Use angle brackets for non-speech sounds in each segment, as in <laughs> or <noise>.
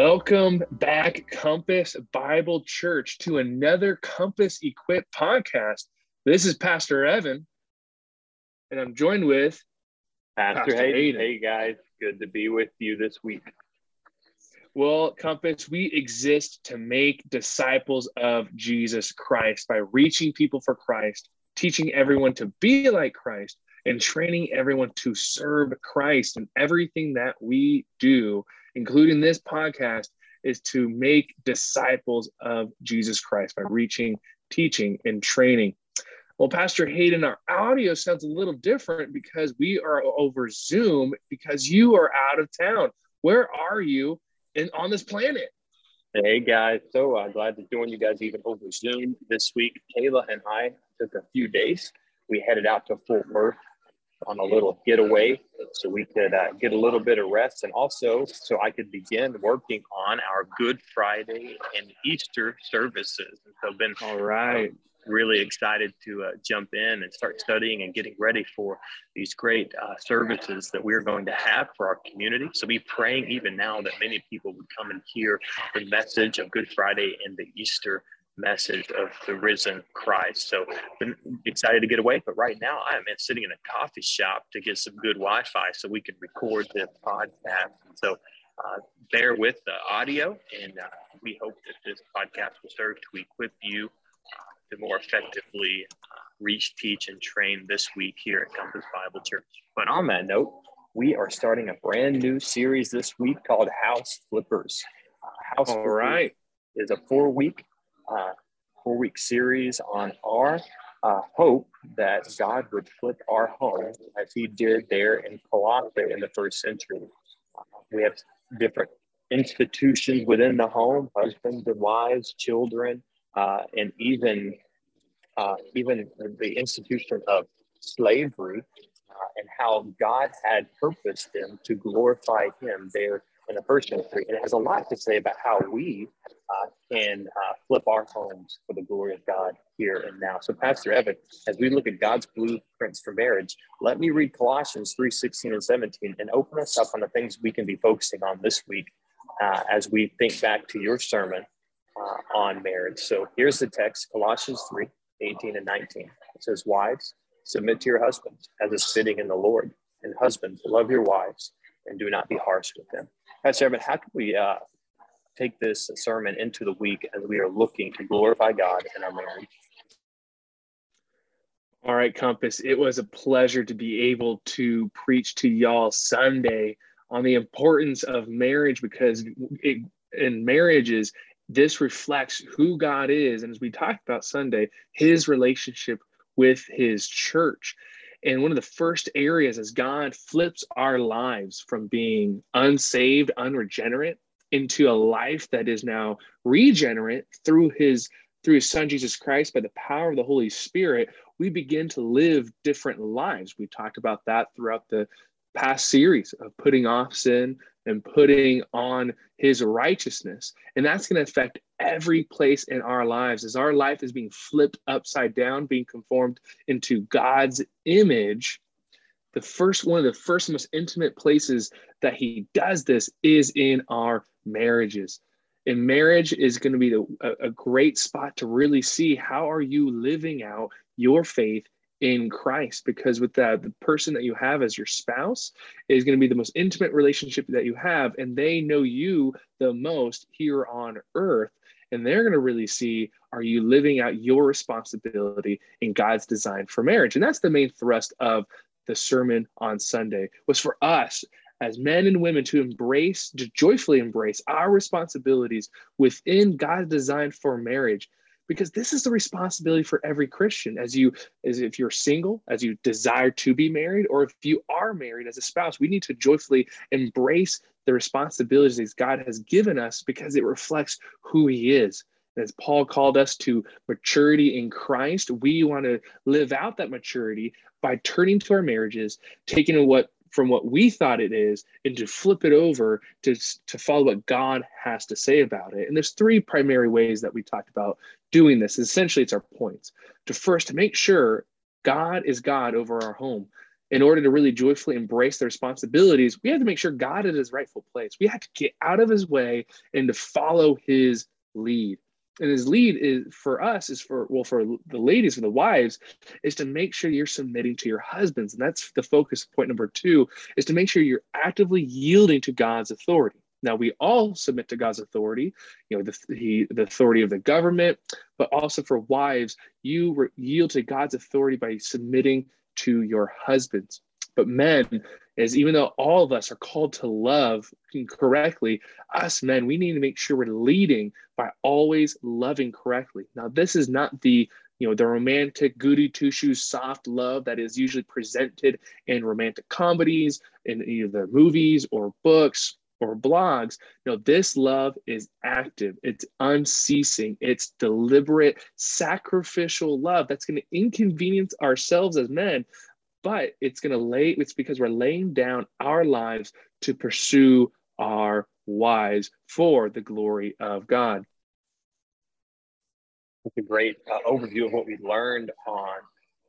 Welcome back, Compass Bible Church, to another Compass Equipped podcast. This is Pastor Evan, and I'm joined with Pastor, Pastor Hayden. Hayden. Hey, guys, good to be with you this week. Well, Compass, we exist to make disciples of Jesus Christ by reaching people for Christ, teaching everyone to be like Christ, and training everyone to serve Christ in everything that we do including this podcast, is to make disciples of Jesus Christ by reaching, teaching, and training. Well, Pastor Hayden, our audio sounds a little different because we are over Zoom because you are out of town. Where are you in, on this planet? Hey guys, so uh, glad to join you guys even over Zoom this week. Kayla and I took a few days. We headed out to Fort Worth on a little getaway so we could uh, get a little bit of rest and also so I could begin working on our Good Friday and Easter services. And so, been all right. Um, really excited to uh, jump in and start studying and getting ready for these great uh, services that we're going to have for our community. So, be praying even now that many people would come and hear the message of Good Friday and the Easter message of the risen Christ. So been excited to get away, but right now I'm sitting in a coffee shop to get some good Wi-Fi so we can record the podcast. So uh, bear with the audio, and uh, we hope that this podcast will serve to equip you uh, to more effectively uh, reach, teach, and train this week here at Compass Bible Church. But on that note, we are starting a brand new series this week called House Flippers. Uh, House All Flippers right. is a four-week uh, four week series on our uh, hope that God would flip our home as he did there in Colossae in the first century. We have different institutions within the home, husbands and wives, children, uh, and even uh, even the institution of slavery uh, and how God had purposed them to glorify him there in the first century. And it has a lot to say about how we uh, can uh, flip our homes for the glory of God here and now. So, Pastor Evan, as we look at God's blueprints for marriage, let me read Colossians 3 16 and 17 and open us up on the things we can be focusing on this week uh, as we think back to your sermon uh, on marriage. So, here's the text Colossians 3 18 and 19. It says, Wives, submit to your husbands as is fitting in the Lord, and husbands, love your wives and do not be harsh with them. Pastor Evan, how can we uh, take this sermon into the week as we are looking to glorify God in our marriage? All right, Compass, it was a pleasure to be able to preach to y'all Sunday on the importance of marriage because it, in marriages, this reflects who God is. And as we talked about Sunday, his relationship with his church. And one of the first areas is God flips our lives from being unsaved, unregenerate, into a life that is now regenerate through his through his son Jesus Christ by the power of the Holy Spirit, we begin to live different lives. We talked about that throughout the past series of putting off sin and putting on his righteousness. And that's going to affect every place in our lives as our life is being flipped upside down, being conformed into God's image. The first one of the first most intimate places that he does this is in our marriages. And marriage is going to be a, a great spot to really see how are you living out your faith in Christ because with that the person that you have as your spouse is going to be the most intimate relationship that you have and they know you the most here on earth and they're going to really see are you living out your responsibility in God's design for marriage? And that's the main thrust of the sermon on Sunday was for us as men and women to embrace to joyfully embrace our responsibilities within God's design for marriage because this is the responsibility for every christian. As you as if you're single as you desire to be married or if you are married as a spouse we need to joyfully embrace the responsibilities god has given us because it reflects who he is. As paul called us to maturity in christ we want to live out that maturity by turning to our marriages taking what from what we thought it is and to flip it over to, to follow what God has to say about it. And there's three primary ways that we talked about doing this. Essentially, it's our points. To first, make sure God is God over our home. in order to really joyfully embrace the responsibilities, we have to make sure God is his rightful place. We have to get out of his way and to follow his lead. And his lead is for us is for well for the ladies for the wives is to make sure you're submitting to your husbands and that's the focus point number 2 is to make sure you're actively yielding to God's authority. Now we all submit to God's authority, you know, the, he, the authority of the government, but also for wives, you re- yield to God's authority by submitting to your husbands. But men, is even though all of us are called to love correctly, us men, we need to make sure we're leading by always loving correctly. Now, this is not the you know the romantic goody two shoes soft love that is usually presented in romantic comedies in either movies or books or blogs. No this love is active. It's unceasing. It's deliberate sacrificial love that's going to inconvenience ourselves as men but it's going to lay it's because we're laying down our lives to pursue our wives for the glory of god It's a great uh, overview of what we learned on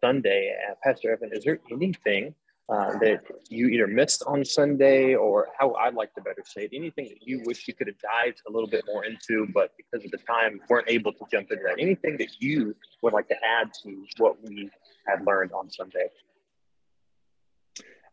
sunday uh, pastor evan is there anything uh, that you either missed on Sunday or how I'd like to better say it, anything that you wish you could have dived a little bit more into, but because of the time weren't able to jump into that. Anything that you would like to add to what we had learned on Sunday?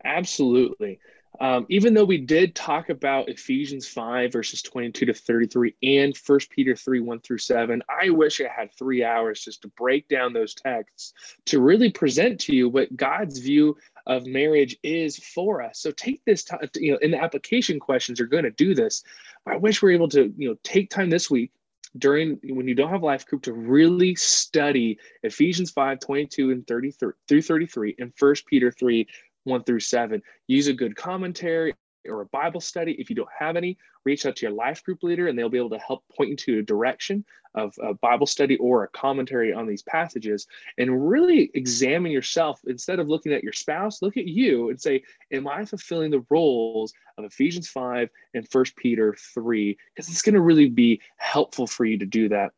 Absolutely. Um, even though we did talk about Ephesians 5, verses 22 to 33, and 1 Peter 3, 1 through 7, I wish I had three hours just to break down those texts to really present to you what God's view of marriage is for us. So take this time, you know, in the application questions, you're going to do this. I wish we are able to, you know, take time this week during when you don't have life group to really study Ephesians 5, 22 and 33 through 33 and 1 Peter 3, 1 through 7. Use a good commentary or a Bible study. If you don't have any, reach out to your life group leader and they'll be able to help point you to a direction of a Bible study or a commentary on these passages and really examine yourself. Instead of looking at your spouse, look at you and say, Am I fulfilling the roles of Ephesians 5 and 1 Peter 3? Because it's going to really be helpful for you to do that.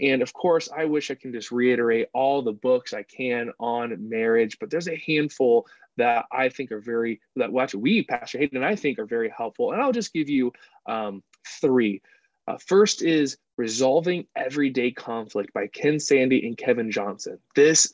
And of course, I wish I can just reiterate all the books I can on marriage, but there's a handful that I think are very, that watch we, Pastor Hayden, and I think are very helpful. And I'll just give you um, three. Uh, first is Resolving Everyday Conflict by Ken Sande and Kevin Johnson. This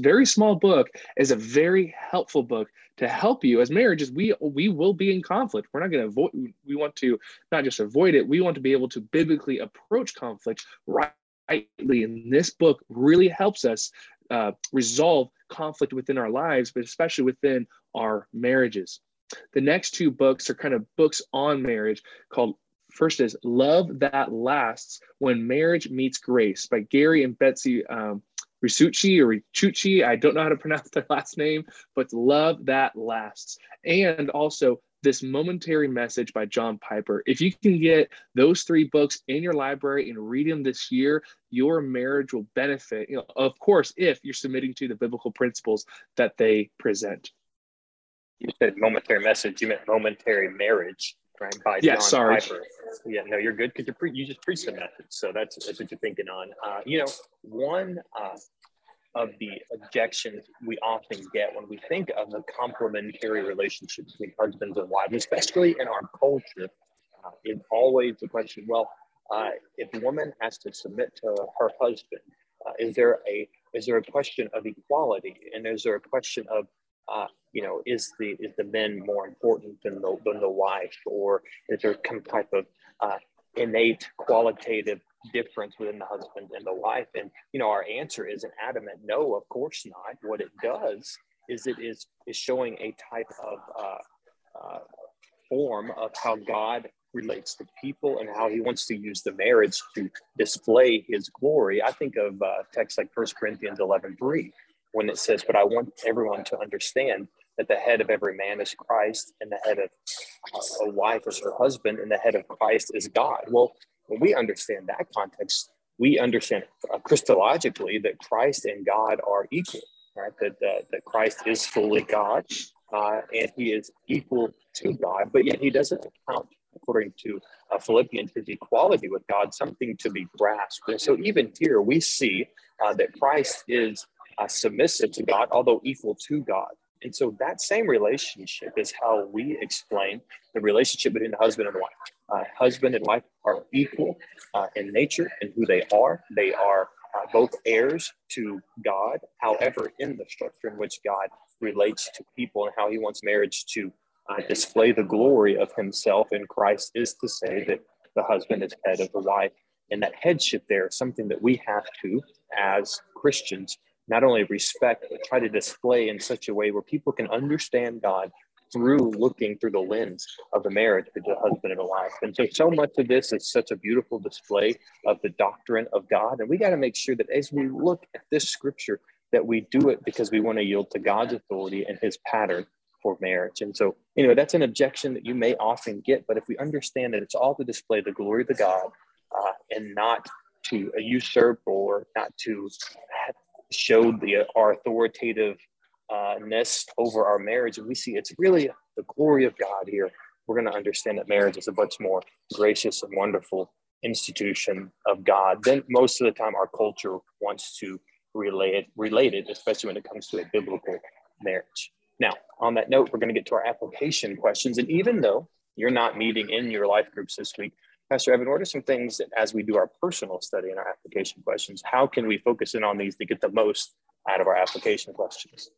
very small book is a very helpful book to help you as marriages. We we will be in conflict. We're not going to avoid. We want to not just avoid it. We want to be able to biblically approach conflict rightly. And this book really helps us uh, resolve conflict within our lives, but especially within our marriages. The next two books are kind of books on marriage called First is Love That Lasts When Marriage Meets Grace by Gary and Betsy um, Risucci or Richucci. I don't know how to <laughs> pronounce their last name, but Love That Lasts. And also this momentary message by John Piper. If you can get those three books in your library and read them this year, your marriage will benefit. You know, of course, if you're submitting to the biblical principles that they present. You said momentary message. You meant momentary marriage, right? By yeah, John sorry. Piper. Yeah, no, you're good because you're pre- you just preached the message, so that's that's what you're thinking on. Uh, you know, one uh, of the objections we often get when we think of the complementary relationship between husbands and wives, especially in our culture, uh, is always the question well, uh, if a woman has to submit to her husband, uh, is there a is there a question of equality, and is there a question of uh, you know, is the is the men more important than the than the wife, or is there some type of uh, innate qualitative difference within the husband and the wife? And you know, our answer is an adamant no. Of course not. What it does is it is is showing a type of uh, uh, form of how God relates to people and how he wants to use the marriage to display his glory. I think of uh, texts like First Corinthians 11 3, when it says, But I want everyone to understand that the head of every man is Christ, and the head of a wife is her husband, and the head of Christ is God. Well, when we understand that context, we understand Christologically that Christ and God are equal, right? That, uh, that Christ is fully God uh, and he is equal to God, but yet he doesn't account, according to uh, Philippians, his equality with God, something to be grasped. And so even here we see uh, that Christ is uh, submissive to God, although equal to God. And so that same relationship is how we explain the relationship between the husband and the wife. Uh, husband and wife are equal uh, in nature and who they are. They are uh, both heirs to God. However, in the structure in which God relates to people and how he wants marriage to uh, display the glory of himself in Christ is to say that the husband is head of the wife. And that headship there is something that we have to, as Christians, not only respect, but try to display in such a way where people can understand God through looking through the lens of the marriage between a husband and a wife. And so, so much of this is such a beautiful display of the doctrine of God. And we got to make sure that as we look at this scripture, that we do it because we want to yield to God's authority and his pattern for marriage. And so, anyway, that's an objection that you may often get, but if we understand that it's all to display the glory of the God uh, and not to usurp or not to show the our authoritative uh, over our marriage, and we see it's really the glory of God here. We're going to understand that marriage is a much more gracious and wonderful institution of God than most of the time our culture wants to relate it, relate it, especially when it comes to a biblical marriage. Now, on that note, we're going to get to our application questions. And even though you're not meeting in your life groups this week, Pastor Evan, what are some things that as we do our personal study and our application questions, how can we focus in on these to get the most out of our application questions?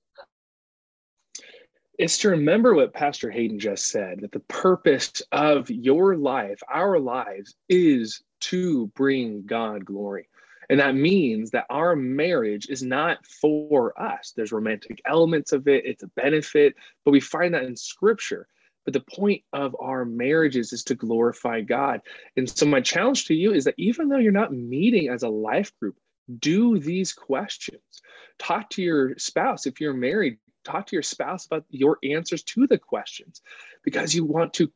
It's to remember what Pastor Hayden just said that the purpose of your life, our lives, is to bring God glory. And that means that our marriage is not for us. There's romantic elements of it, it's a benefit, but we find that in scripture. But the point of our marriages is to glorify God. And so, my challenge to you is that even though you're not meeting as a life group, do these questions. Talk to your spouse. If you're married, talk to your spouse about your answers to the questions because you want to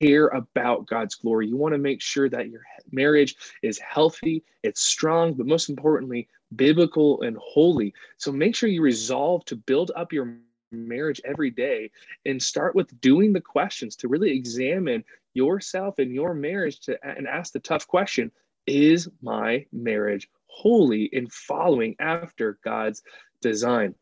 care about God's glory. You want to make sure that your marriage is healthy, it's strong, but most importantly, biblical and holy. So make sure you resolve to build up your marriage every day and start with doing the questions to really examine yourself and your marriage to and ask the tough question is my marriage holy in following after God's design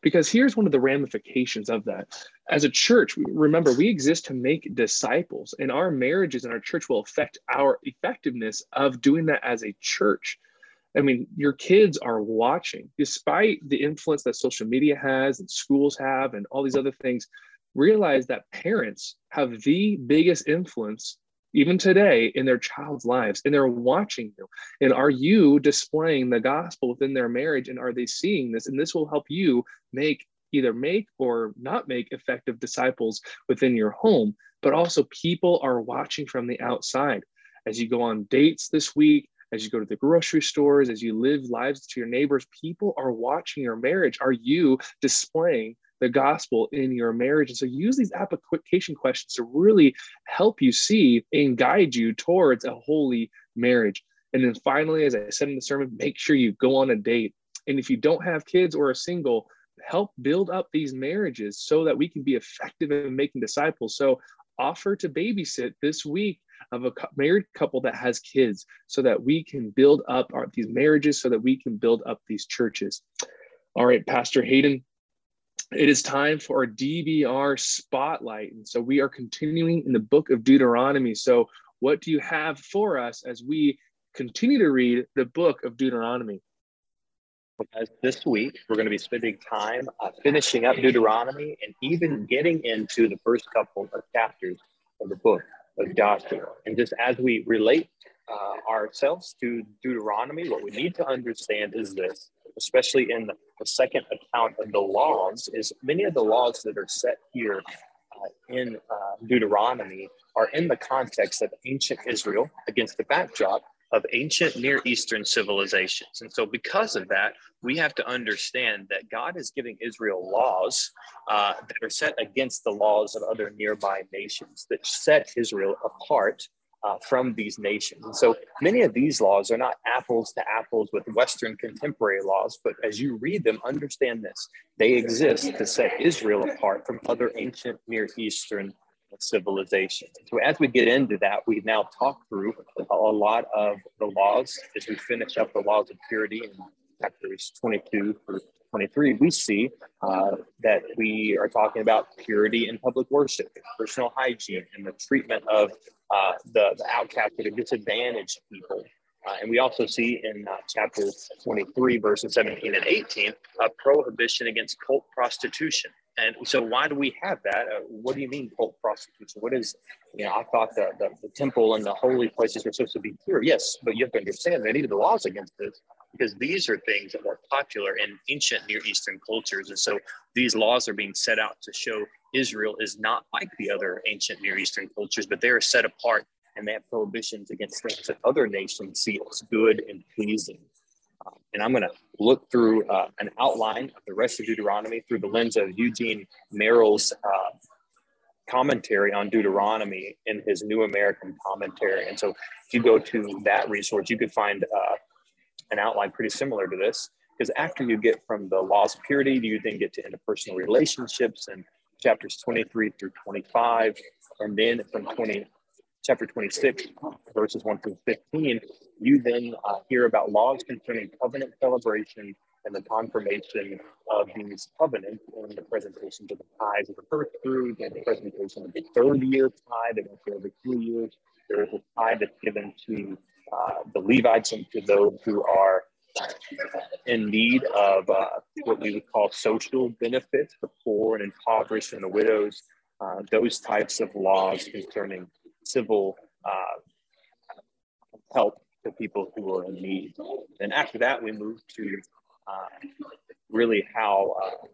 because here's one of the ramifications of that. As a church, remember, we exist to make disciples, and our marriages and our church will affect our effectiveness of doing that as a church. I mean, your kids are watching, despite the influence that social media has and schools have and all these other things. Realize that parents have the biggest influence even today in their child's lives and they're watching you and are you displaying the gospel within their marriage and are they seeing this and this will help you make either make or not make effective disciples within your home but also people are watching from the outside as you go on dates this week as you go to the grocery stores as you live lives to your neighbors people are watching your marriage are you displaying the gospel in your marriage. And so use these application questions to really help you see and guide you towards a holy marriage. And then finally, as I said in the sermon, make sure you go on a date. And if you don't have kids or are single, help build up these marriages so that we can be effective in making disciples. So offer to babysit this week of a married couple that has kids so that we can build up our, these marriages so that we can build up these churches. All right, Pastor Hayden, it is time for our DBR spotlight. And so we are continuing in the book of Deuteronomy. So, what do you have for us as we continue to read the book of Deuteronomy? As this week, we're going to be spending time uh, finishing up Deuteronomy and even getting into the first couple of chapters of the book of Joshua. And just as we relate uh, ourselves to Deuteronomy, what we need to understand is this especially in the, the second account of the laws, is many of the laws that are set here uh, in uh, Deuteronomy are in the context of ancient Israel against the backdrop of ancient Near Eastern civilizations. And so, because of that, we have to understand that God is giving Israel laws uh, that are set against the laws of other nearby nations that set Israel apart uh, from these nations. And so many of these laws are not apples to apples with Western contemporary laws, but as you read them, understand this they exist to set Israel apart from other ancient Near Eastern civilizations. So as we get into that, we now talk through a lot of the laws as we finish up the laws of purity in chapters 22 through 23, we see uh, that we are talking about purity in public worship, personal hygiene, and the treatment of uh, the, the outcast or the disadvantaged people. Uh, and we also see in uh, chapter 23, verses 17 and 18, a prohibition against cult prostitution. And so, why do we have that? Uh, what do you mean cult prostitution? What is, you know, I thought the, the, the, temple and the holy places were supposed to be pure. Yes, but you have to understand they needed the laws against this because these are things that were popular in ancient Near Eastern cultures. And so, these laws are being set out to show Israel is not like the other ancient Near Eastern cultures, but they are set apart and they have prohibitions against things that other nations see as good and pleasing. And I'm going to look through uh, an outline of the rest of Deuteronomy through the lens of Eugene Merrill's uh, commentary on Deuteronomy in his New American Commentary. And so if you go to that resource, you could find uh, an outline pretty similar to this. Because after you get from the laws of purity, you then get to interpersonal relationships and chapters 23 through 25. And then from 20, chapter 26, verses 1 through 15, you then uh, hear about laws concerning covenant celebration and the confirmation of these covenants and the presentation of the tithes of the first fruit and the presentation of the third year tithe goes every three years. There is a tithe that's given to uh, the Levites and to those who are in need of uh, what we would call social benefits, the poor and impoverished and the widows, uh, those types of laws concerning civil uh, help to people who are in need. And after that, we move to uh, really how uh,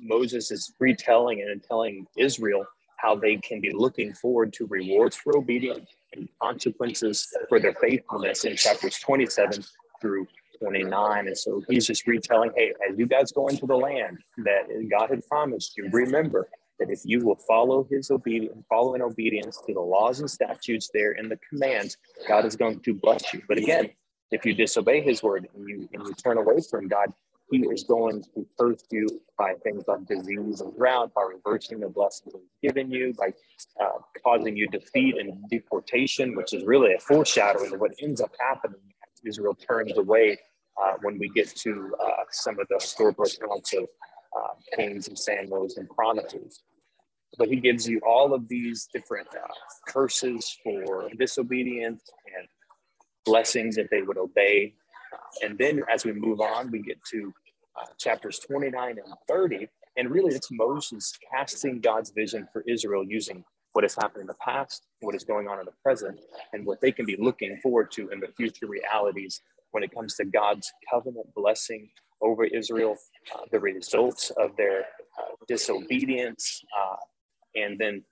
Moses is retelling and telling Israel how they can be looking forward to rewards for obedience and consequences for their faithfulness in chapters 27 through 29. And so he's just retelling, hey, as you guys go into the land that God had promised you, remember that if you will follow his obedience, follow in obedience to the laws and statutes there and the commands, God is going to bless you. But again, if you disobey his word and you, and you turn away from God, he is going to curse you by things like disease and drought, by reversing the blessings he's given you, by uh, causing you defeat and deportation, which is really a foreshadowing of what ends up happening Israel turns away uh, when we get to uh, some of the historical accounts of Kings and Samuels and Chronicles. But he gives you all of these different uh, curses for disobedience and blessings if they would obey. Uh, and then as we move on, we get to uh, chapters 29 and 30. And really, it's Moses casting God's vision for Israel using what has happened in the past, what is going on in the present, and what they can be looking forward to in the future realities when it comes to God's covenant blessing over Israel, uh, the results of their uh, disobedience, uh, and then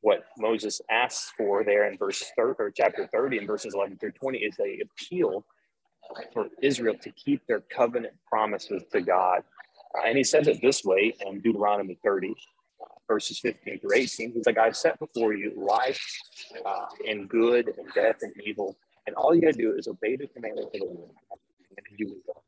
what Moses asks for there in verse 30 or chapter 30 and verses 11 through 20 is a appeal for Israel to keep their covenant promises to God. Uh, and he says it this way in Deuteronomy 30, uh, verses 15 through 18. He's like, I've set before you life uh, and good and death and evil. And all you got to do is obey the commandments of the Lord, and you will go.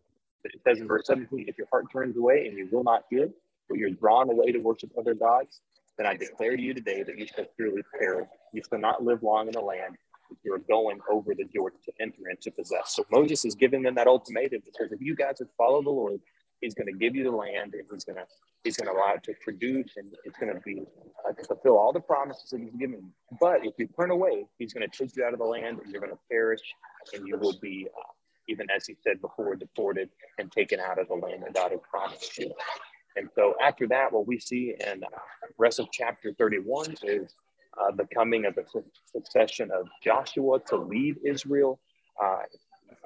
But it says in verse 17, if your heart turns away and you will not hear, but you're drawn away to worship other gods, then I declare to you today that you shall surely perish. You shall not live long in the land that you're going over the Jordan to enter and to possess. So Moses is giving them that ultimatum says, if you guys would follow the Lord, he's going to give you the land and he's going to he's going to allow it to produce and it's going to be uh, to fulfill all the promises that he's given you. But if you turn away, he's going to take you out of the land and you're going to perish and you will be uh, even as he said before, deported and taken out of the land that God had promised you. And so after that, what we see in the rest of chapter 31 is uh, the coming of the succession of Joshua to lead Israel. Uh,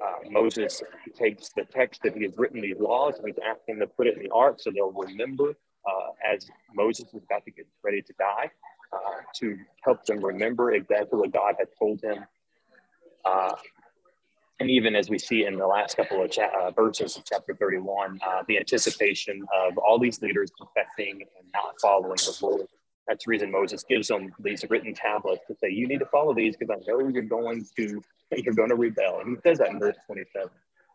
uh, Moses takes the text that he has written these laws and he's asking them to put it in the ark so they'll remember uh, as Moses is about to get ready to die uh, to help them remember exactly what God had told him uh, and even as we see in the last couple of cha- uh, verses of chapter 31, uh, the anticipation of all these leaders confessing and not following the Lord. That's the reason Moses gives them these written tablets to say, "You need to follow these because I know you're going to you're going to rebel." And he says that in verse 27.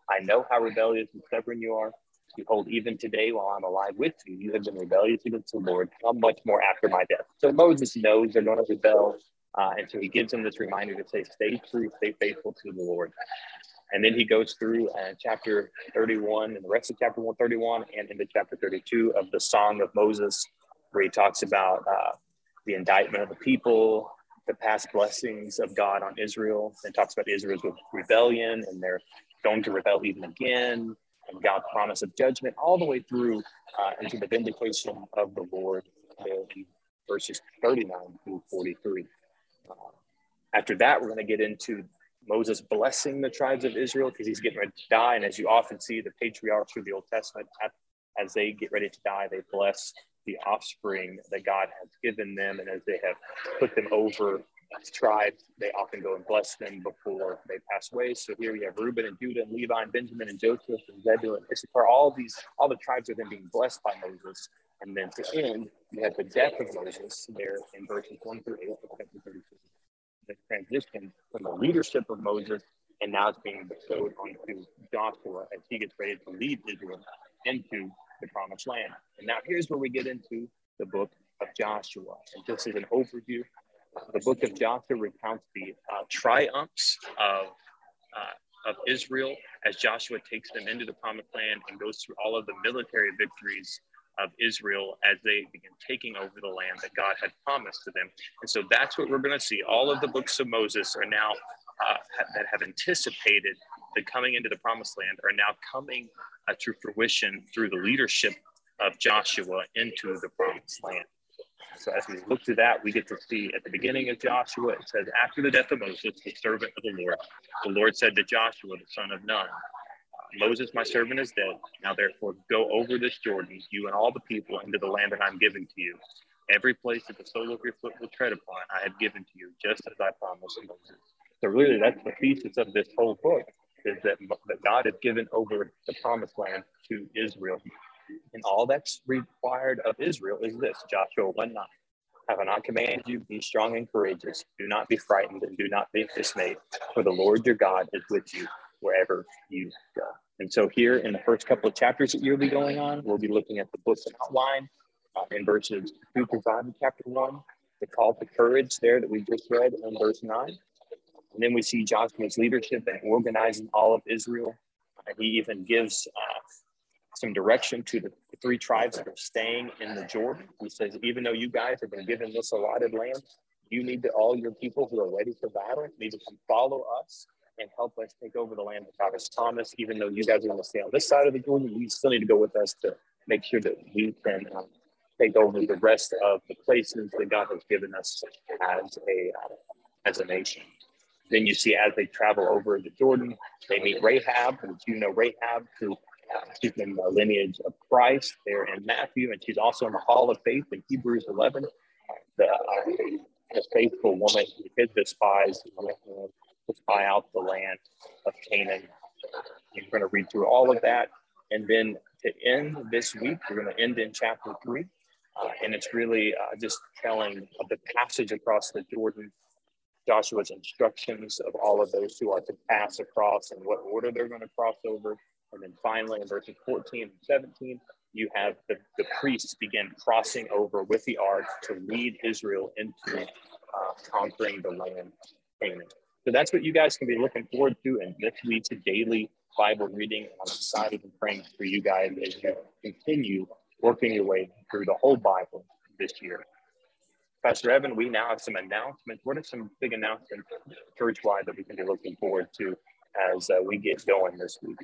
I know how rebellious and stubborn you are. Behold, even today, while I'm alive with you, you have been rebellious against the Lord. How much more after my death? So Moses knows they're going to rebel, uh, and so he gives them this reminder to say, "Stay true, stay faithful to the Lord." And then he goes through uh, chapter 31 and the rest of chapter 131 and into chapter 32 of the Song of Moses, where he talks about uh, the indictment of the people, the past blessings of God on Israel, and talks about Israel's rebellion and they're going to rebel even again, and God's promise of judgment, all the way through uh, into the vindication of the Lord in verses 39 through 43. After that, we're going to get into Moses blessing the tribes of Israel because he's getting ready to die. And as you often see, the patriarchs through the Old Testament, as they get ready to die, they bless the offspring that God has given them. And as they have put them over tribes, they often go and bless them before they pass away. So here you have Reuben and Judah and Levi and Benjamin and Joseph and Zebulun and Issachar. All these, all the tribes are then being blessed by Moses. And then to end, you have the death of Moses there in verses 1 through 8 of chapter 32. The transition from the leadership of Moses and now it's being bestowed onto Joshua as he gets ready to lead Israel into the promised land. And now here's where we get into the book of Joshua. And just as an overview, the book of Joshua recounts the uh, triumphs of, uh, of Israel as Joshua takes them into the promised land and goes through all of the military victories of Israel as they begin taking over the land that God had promised to them. And so that's what we're going to see. All of the books of Moses are now uh, that have anticipated the coming into the promised land are now coming uh, to fruition through the leadership of Joshua into the promised land. So as we look to that, we get to see at the beginning of Joshua, it says, after the death of Moses, the servant of the Lord, the Lord said to Joshua, the son of Nun, Moses, my servant, is dead. Now therefore go over this Jordan, you and all the people, into the land that I'm giving to you. Every place that the sole of your foot will tread upon, I have given to you, just as I promised Moses. So really, that's the thesis of this whole book is that, that God has given over the promised land to Israel. And all that's required of Israel is this Joshua 1 9. Have I not commanded you, be strong and courageous? Do not be frightened and do not be dismayed, for the Lord your God is with you wherever you go. And so, here in the first couple of chapters that you'll be going on, we'll be looking at the book's outline uh, in verses 2 through 5 in chapter 1, the call to courage there that we just read in verse 9, and then we see Joshua's leadership and organizing all of Israel. Uh, he even gives uh, some direction to the three tribes that are staying in the Jordan. He says, even though you guys have been given this allotted land, you need to, all your people who are ready for battle need to come follow us and help us take over the land of has promised. Even though you guys are going to stay on this side of the Jordan, you still need to go with us to make sure that we can um, take over the rest of the places that God has given us as a uh, as a nation. Then you see as they travel over the Jordan, they meet Rahab, which you know Rahab, who uh, she's in the lineage of Christ there in Matthew, and she's also in the Hall of Faith in Hebrews 11. The, uh, the faithful woman who hid the spies spy out the land of Canaan. You're going to read through all of that. And then to end this week, we're going to end in chapter three. Uh, and it's really uh, just telling of the passage across the Jordan Joshua's instructions of all of those who are to pass across and what order they're going to cross over. And then finally, in verses 14 and 17, you have the, the priests begin crossing over with the ark to lead Israel into uh, conquering the land Canaan. So that's what you guys can be looking forward to. And this week's daily Bible reading. I'm excited and praying for you guys as you continue working your way through the whole Bible this year. Pastor Evan, we now have some announcements. What are some big announcements church wide that we can be looking forward to as uh, we get going this week?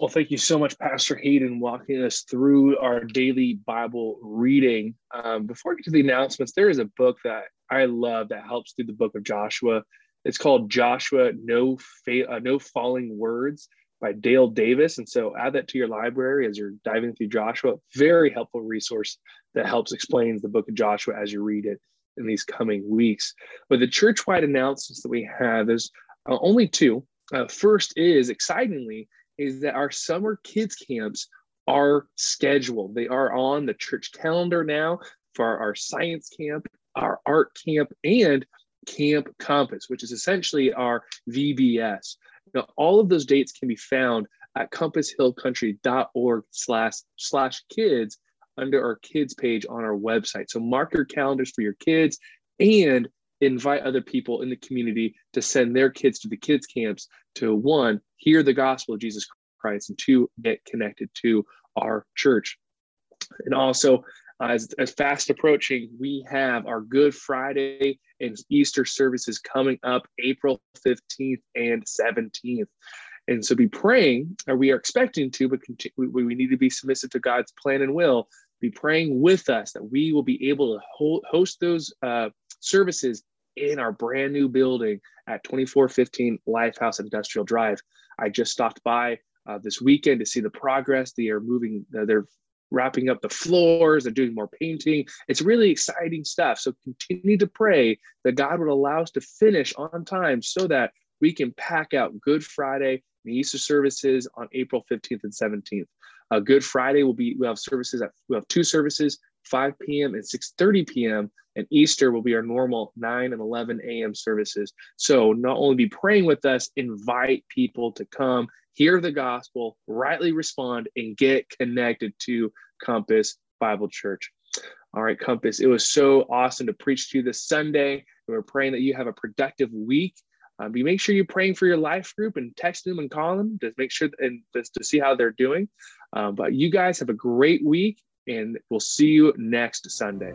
Well, thank you so much, Pastor Hayden, walking us through our daily Bible reading. Um, before we get to the announcements, there is a book that I love that helps through the book of Joshua. It's called Joshua No Fa- uh, No Falling Words by Dale Davis. And so add that to your library as you're diving through Joshua. Very helpful resource that helps explains the book of Joshua as you read it in these coming weeks. But the church-wide announcements that we have, there's uh, only two. Uh, first is excitingly is that our summer kids camps are scheduled. They are on the church calendar now for our science camp, our art camp, and Camp Compass, which is essentially our VBS. Now, all of those dates can be found at compasshillcountry.org slash slash kids under our kids page on our website. So mark your calendars for your kids and invite other people in the community to send their kids to the kids camps to one hear the gospel of jesus christ and two get connected to our church and also as, as fast approaching we have our good friday and easter services coming up april 15th and 17th and so be praying or we are expecting to but we, we need to be submissive to god's plan and will be praying with us that we will be able to host those uh, services in our brand new building at 2415 Lifehouse Industrial Drive. I just stopped by uh, this weekend to see the progress. They are moving, they're wrapping up the floors, they're doing more painting. It's really exciting stuff. So continue to pray that God would allow us to finish on time so that we can pack out Good Friday and Easter services on April 15th and 17th. Uh, Good Friday will be, we'll have services at, we'll have two services, 5 p.m. and 6.30 p.m. And Easter will be our normal 9 and 11 a.m. services. So not only be praying with us, invite people to come, hear the gospel, rightly respond, and get connected to Compass Bible Church. All right, Compass, it was so awesome to preach to you this Sunday. We're praying that you have a productive week. Um, you make sure you're praying for your life group and text them and call them to make sure and just to see how they're doing. Um, but you guys have a great week, and we'll see you next Sunday.